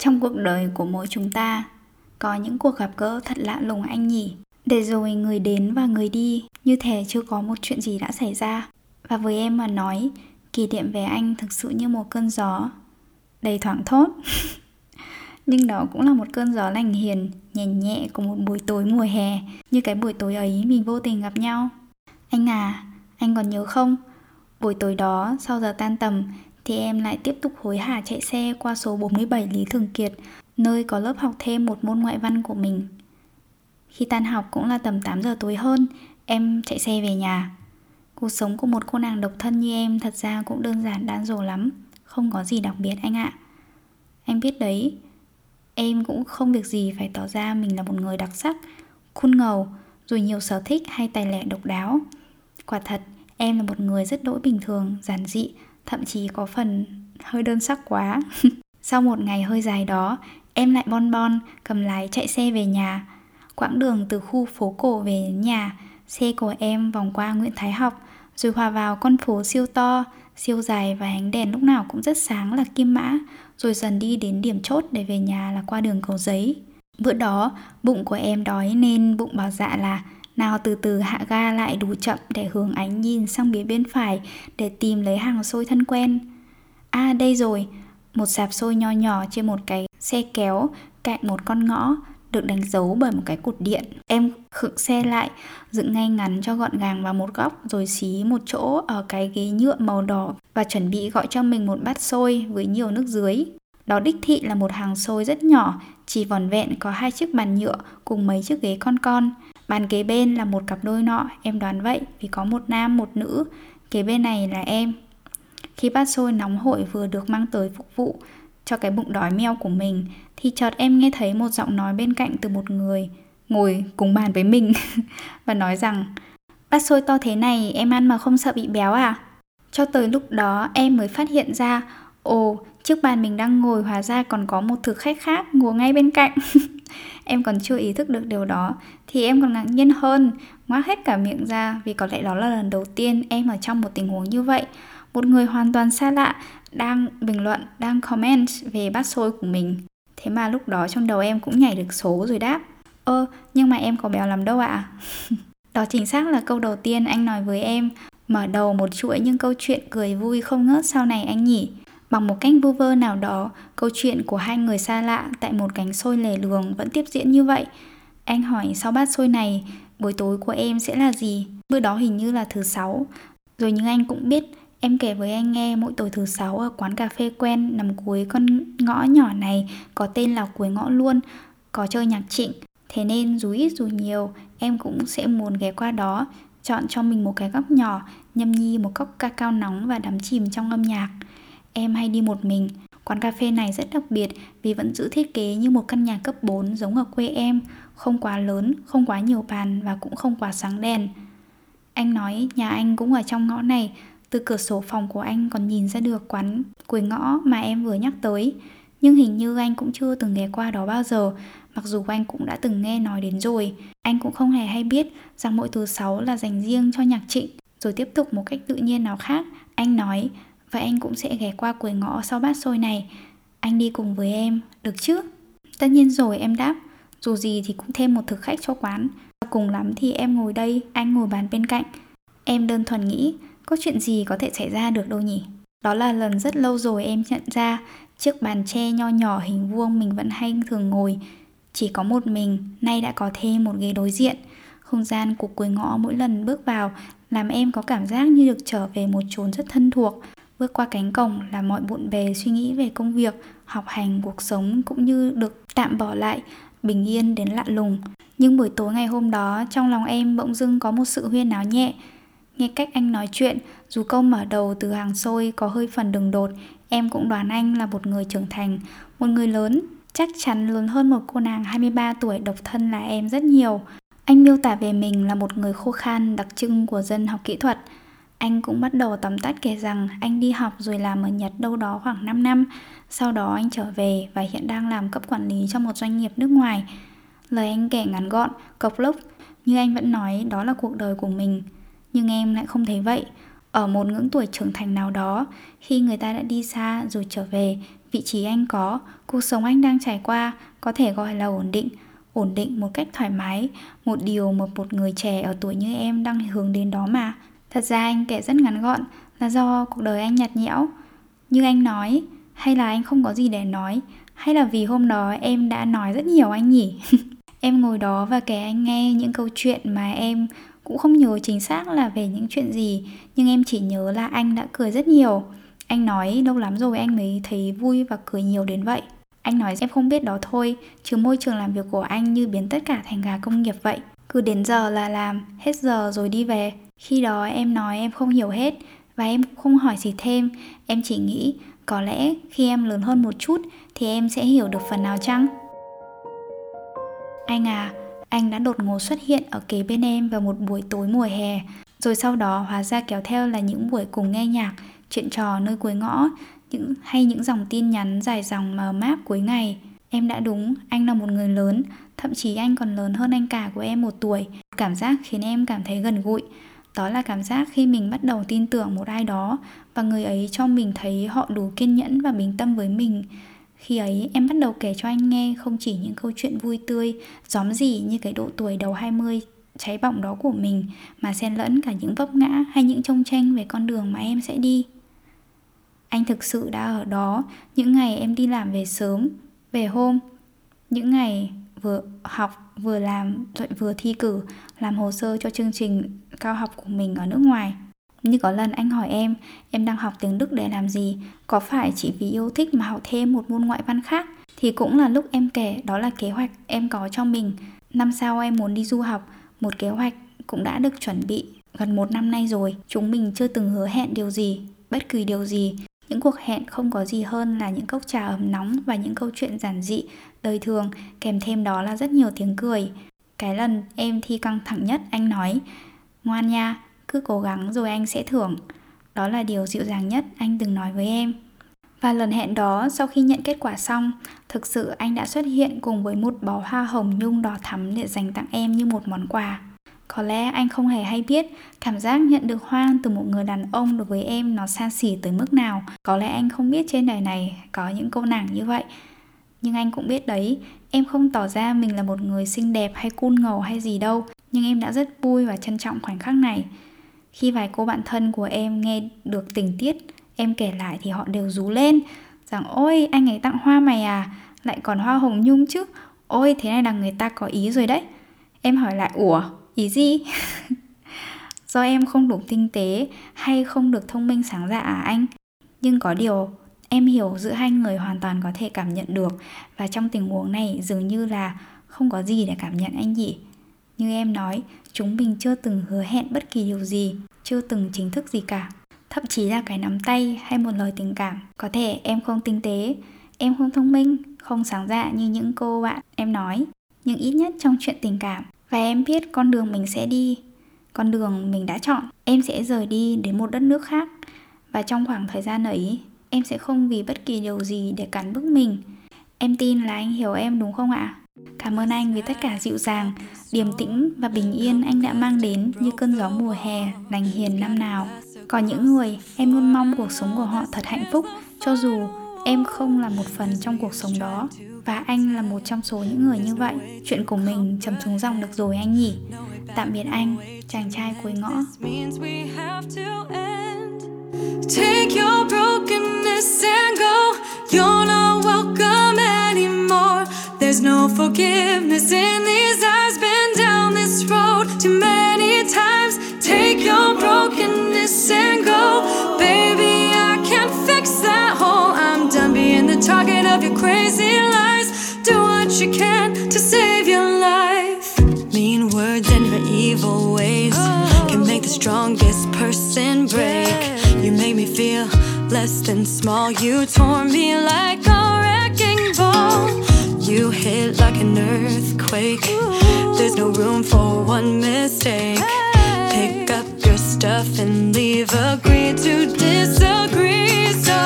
Trong cuộc đời của mỗi chúng ta có những cuộc gặp gỡ thật lạ lùng anh nhỉ. Để rồi người đến và người đi như thể chưa có một chuyện gì đã xảy ra. Và với em mà nói, kỷ niệm về anh thực sự như một cơn gió đầy thoảng thốt. Nhưng đó cũng là một cơn gió lành hiền, nhẹ nhẹ của một buổi tối mùa hè, như cái buổi tối ấy mình vô tình gặp nhau. Anh à, anh còn nhớ không? Buổi tối đó, sau giờ tan tầm, thì em lại tiếp tục hối hả chạy xe qua số 47 Lý Thường Kiệt, nơi có lớp học thêm một môn ngoại văn của mình. Khi tan học cũng là tầm 8 giờ tối hơn, em chạy xe về nhà. Cuộc sống của một cô nàng độc thân như em thật ra cũng đơn giản đan rồ lắm, không có gì đặc biệt anh ạ. Anh biết đấy, em cũng không việc gì phải tỏ ra mình là một người đặc sắc, khôn ngầu, rồi nhiều sở thích hay tài lẻ độc đáo. Quả thật, em là một người rất đỗi bình thường, giản dị, thậm chí có phần hơi đơn sắc quá. Sau một ngày hơi dài đó, em lại bon bon cầm lái chạy xe về nhà. Quãng đường từ khu phố cổ về nhà, xe của em vòng qua Nguyễn Thái Học, rồi hòa vào con phố siêu to, siêu dài và ánh đèn lúc nào cũng rất sáng là kim mã, rồi dần đi đến điểm chốt để về nhà là qua đường cầu giấy. Bữa đó, bụng của em đói nên bụng bảo dạ là nào từ từ hạ ga lại đủ chậm để hướng ánh nhìn sang phía bên phải để tìm lấy hàng xôi thân quen. À đây rồi, một sạp xôi nho nhỏ trên một cái xe kéo cạnh một con ngõ được đánh dấu bởi một cái cột điện. Em khựng xe lại, dựng ngay ngắn cho gọn gàng vào một góc rồi xí một chỗ ở cái ghế nhựa màu đỏ và chuẩn bị gọi cho mình một bát xôi với nhiều nước dưới. Đó đích thị là một hàng xôi rất nhỏ, chỉ vòn vẹn có hai chiếc bàn nhựa cùng mấy chiếc ghế con con. Bàn kế bên là một cặp đôi nọ, em đoán vậy vì có một nam một nữ, kế bên này là em. Khi bát xôi nóng hổi vừa được mang tới phục vụ cho cái bụng đói meo của mình thì chợt em nghe thấy một giọng nói bên cạnh từ một người ngồi cùng bàn với mình và nói rằng bát xôi to thế này em ăn mà không sợ bị béo à? Cho tới lúc đó em mới phát hiện ra Ồ, trước bàn mình đang ngồi hóa ra còn có một thực khách khác ngồi ngay bên cạnh em còn chưa ý thức được điều đó, thì em còn ngạc nhiên hơn. Ngoác hết cả miệng ra, vì có lẽ đó là lần đầu tiên em ở trong một tình huống như vậy. Một người hoàn toàn xa lạ đang bình luận, đang comment về bát xôi của mình. Thế mà lúc đó trong đầu em cũng nhảy được số rồi đáp. Ơ, nhưng mà em có béo lắm đâu ạ. À? đó chính xác là câu đầu tiên anh nói với em. Mở đầu một chuỗi những câu chuyện cười vui không ngớt sau này anh nhỉ. Bằng một cách vu vơ nào đó, câu chuyện của hai người xa lạ tại một cánh xôi lề luồng vẫn tiếp diễn như vậy. Anh hỏi sau bát xôi này, buổi tối của em sẽ là gì? Bữa đó hình như là thứ sáu. Rồi nhưng anh cũng biết, em kể với anh nghe mỗi tối thứ sáu ở quán cà phê quen nằm cuối con ngõ nhỏ này có tên là cuối ngõ luôn, có chơi nhạc trịnh. Thế nên dù ít dù nhiều, em cũng sẽ muốn ghé qua đó, chọn cho mình một cái góc nhỏ, nhâm nhi một cốc ca cao nóng và đắm chìm trong âm nhạc. Em hay đi một mình. Quán cà phê này rất đặc biệt vì vẫn giữ thiết kế như một căn nhà cấp 4 giống ở quê em, không quá lớn, không quá nhiều bàn và cũng không quá sáng đèn. Anh nói nhà anh cũng ở trong ngõ này, từ cửa sổ phòng của anh còn nhìn ra được quán cuối ngõ mà em vừa nhắc tới. Nhưng hình như anh cũng chưa từng ghé qua đó bao giờ, mặc dù anh cũng đã từng nghe nói đến rồi. Anh cũng không hề hay biết rằng mỗi thứ sáu là dành riêng cho nhạc trịnh. Rồi tiếp tục một cách tự nhiên nào khác, anh nói và anh cũng sẽ ghé qua cuối ngõ sau bát xôi này. Anh đi cùng với em, được chứ? Tất nhiên rồi em đáp. Dù gì thì cũng thêm một thực khách cho quán. Và cùng lắm thì em ngồi đây, anh ngồi bàn bên cạnh. Em đơn thuần nghĩ Có chuyện gì có thể xảy ra được đâu nhỉ? Đó là lần rất lâu rồi em nhận ra. Chiếc bàn tre nho nhỏ hình vuông mình vẫn hay thường ngồi. Chỉ có một mình, nay đã có thêm một ghế đối diện. Không gian của cuối ngõ mỗi lần bước vào làm em có cảm giác như được trở về một chốn rất thân thuộc. Bước qua cánh cổng là mọi bộn bề suy nghĩ về công việc, học hành, cuộc sống cũng như được tạm bỏ lại, bình yên đến lạ lùng. Nhưng buổi tối ngày hôm đó, trong lòng em bỗng dưng có một sự huyên náo nhẹ. Nghe cách anh nói chuyện, dù câu mở đầu từ hàng xôi có hơi phần đường đột, Em cũng đoán anh là một người trưởng thành, một người lớn, chắc chắn lớn hơn một cô nàng 23 tuổi độc thân là em rất nhiều. Anh miêu tả về mình là một người khô khan đặc trưng của dân học kỹ thuật. Anh cũng bắt đầu tóm tắt kể rằng anh đi học rồi làm ở Nhật đâu đó khoảng 5 năm. Sau đó anh trở về và hiện đang làm cấp quản lý cho một doanh nghiệp nước ngoài. Lời anh kể ngắn gọn, cộc lốc, như anh vẫn nói đó là cuộc đời của mình. Nhưng em lại không thấy vậy. Ở một ngưỡng tuổi trưởng thành nào đó, khi người ta đã đi xa rồi trở về, vị trí anh có, cuộc sống anh đang trải qua có thể gọi là ổn định, ổn định một cách thoải mái, một điều mà một người trẻ ở tuổi như em đang hướng đến đó mà. Thật ra anh kể rất ngắn gọn là do cuộc đời anh nhạt nhẽo. Như anh nói, hay là anh không có gì để nói, hay là vì hôm đó em đã nói rất nhiều anh nhỉ? em ngồi đó và kể anh nghe những câu chuyện mà em cũng không nhớ chính xác là về những chuyện gì, nhưng em chỉ nhớ là anh đã cười rất nhiều. Anh nói lâu lắm rồi anh mới thấy vui và cười nhiều đến vậy. Anh nói em không biết đó thôi, chứ môi trường làm việc của anh như biến tất cả thành gà công nghiệp vậy. Cứ đến giờ là làm, hết giờ rồi đi về. Khi đó em nói em không hiểu hết và em không hỏi gì thêm. Em chỉ nghĩ có lẽ khi em lớn hơn một chút thì em sẽ hiểu được phần nào chăng? Anh à, anh đã đột ngột xuất hiện ở kế bên em vào một buổi tối mùa hè. Rồi sau đó hóa ra kéo theo là những buổi cùng nghe nhạc, chuyện trò nơi cuối ngõ, những hay những dòng tin nhắn dài dòng mờ máp cuối ngày. Em đã đúng, anh là một người lớn, thậm chí anh còn lớn hơn anh cả của em một tuổi. Cảm giác khiến em cảm thấy gần gũi. Đó là cảm giác khi mình bắt đầu tin tưởng một ai đó và người ấy cho mình thấy họ đủ kiên nhẫn và bình tâm với mình. Khi ấy em bắt đầu kể cho anh nghe không chỉ những câu chuyện vui tươi, gióm gì như cái độ tuổi đầu 20 cháy bỏng đó của mình mà xen lẫn cả những vấp ngã hay những trông tranh về con đường mà em sẽ đi. Anh thực sự đã ở đó những ngày em đi làm về sớm, về hôm, những ngày vừa học, vừa làm, rồi vừa thi cử, làm hồ sơ cho chương trình cao học của mình ở nước ngoài. Như có lần anh hỏi em em đang học tiếng đức để làm gì? Có phải chỉ vì yêu thích mà học thêm một môn ngoại văn khác? Thì cũng là lúc em kể, đó là kế hoạch em có cho mình. Năm sau em muốn đi du học, một kế hoạch cũng đã được chuẩn bị gần một năm nay rồi. Chúng mình chưa từng hứa hẹn điều gì, bất kỳ điều gì những cuộc hẹn không có gì hơn là những cốc trà ấm nóng và những câu chuyện giản dị, đời thường, kèm thêm đó là rất nhiều tiếng cười. Cái lần em thi căng thẳng nhất, anh nói, ngoan nha, cứ cố gắng rồi anh sẽ thưởng. Đó là điều dịu dàng nhất anh từng nói với em. Và lần hẹn đó, sau khi nhận kết quả xong, thực sự anh đã xuất hiện cùng với một bó hoa hồng nhung đỏ thắm để dành tặng em như một món quà. Có lẽ anh không hề hay biết cảm giác nhận được hoa từ một người đàn ông đối với em nó xa xỉ tới mức nào. Có lẽ anh không biết trên đời này có những cô nàng như vậy. Nhưng anh cũng biết đấy, em không tỏ ra mình là một người xinh đẹp hay cool ngầu hay gì đâu. Nhưng em đã rất vui và trân trọng khoảnh khắc này. Khi vài cô bạn thân của em nghe được tình tiết em kể lại thì họ đều rú lên rằng ôi anh ấy tặng hoa mày à, lại còn hoa hồng nhung chứ. Ôi thế này là người ta có ý rồi đấy. Em hỏi lại ủa Ý gì? Do em không đủ tinh tế hay không được thông minh sáng dạ à anh? Nhưng có điều em hiểu giữa hai người hoàn toàn có thể cảm nhận được và trong tình huống này dường như là không có gì để cảm nhận anh nhỉ. Như em nói, chúng mình chưa từng hứa hẹn bất kỳ điều gì, chưa từng chính thức gì cả. Thậm chí là cái nắm tay hay một lời tình cảm. Có thể em không tinh tế, em không thông minh, không sáng dạ như những cô bạn em nói. Nhưng ít nhất trong chuyện tình cảm, và em biết con đường mình sẽ đi, con đường mình đã chọn. Em sẽ rời đi đến một đất nước khác. Và trong khoảng thời gian ấy, em sẽ không vì bất kỳ điều gì để cản bước mình. Em tin là anh hiểu em, đúng không ạ? Cảm ơn anh vì tất cả dịu dàng, điềm tĩnh và bình yên anh đã mang đến như cơn gió mùa hè lành hiền năm nào. Còn những người em luôn mong cuộc sống của họ thật hạnh phúc, cho dù em không là một phần trong cuộc sống đó, và anh là một trong số những người như vậy chuyện của mình chầm xuống dòng được rồi anh nhỉ tạm biệt anh, chàng trai cuối ngõ Take your brokenness and go. You're not welcome anymore. There's no forgiveness in these eyes. Been down this road too many times. Take your brokenness and target of your crazy lies. Do what you can to save your life. Mean words and your evil ways can make the strongest person break. You make me feel less than small. You tore me like a wrecking ball. You hit like an earthquake. There's no room for one mistake. Pick up your stuff and leave. Agree to disagree. So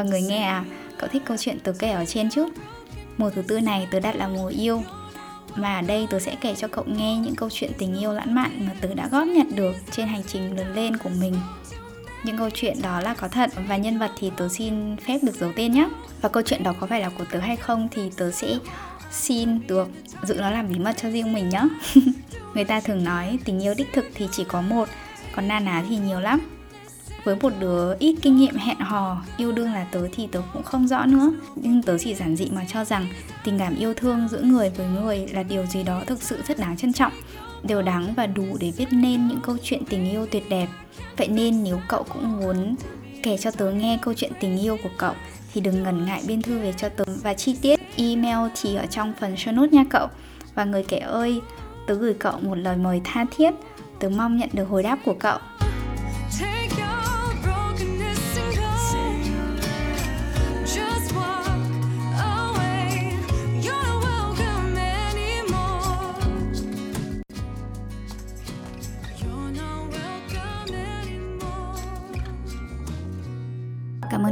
Và người nghe à, cậu thích câu chuyện tớ kể ở trên chứ? Mùa thứ tư này tớ đặt là mùa yêu. Mà ở đây tớ sẽ kể cho cậu nghe những câu chuyện tình yêu lãng mạn mà tớ đã góp nhặt được trên hành trình lớn lên của mình. Những câu chuyện đó là có thật và nhân vật thì tớ xin phép được giấu tên nhé và câu chuyện đó có phải là của tớ hay không thì tớ sẽ xin được giữ nó làm bí mật cho riêng mình nhé người ta thường nói tình yêu đích thực thì chỉ có một còn na ná thì nhiều lắm với một đứa ít kinh nghiệm hẹn hò, yêu đương là tớ thì tớ cũng không rõ nữa. Nhưng tớ chỉ giản dị mà cho rằng tình cảm yêu thương giữa người với người là điều gì đó thực sự rất đáng trân trọng, đều đáng và đủ để viết nên những câu chuyện tình yêu tuyệt đẹp. Vậy nên nếu cậu cũng muốn kể cho tớ nghe câu chuyện tình yêu của cậu, thì đừng ngần ngại biên thư về cho tớ và chi tiết email thì ở trong phần show notes nha cậu. Và người kể ơi, tớ gửi cậu một lời mời tha thiết. Tớ mong nhận được hồi đáp của cậu.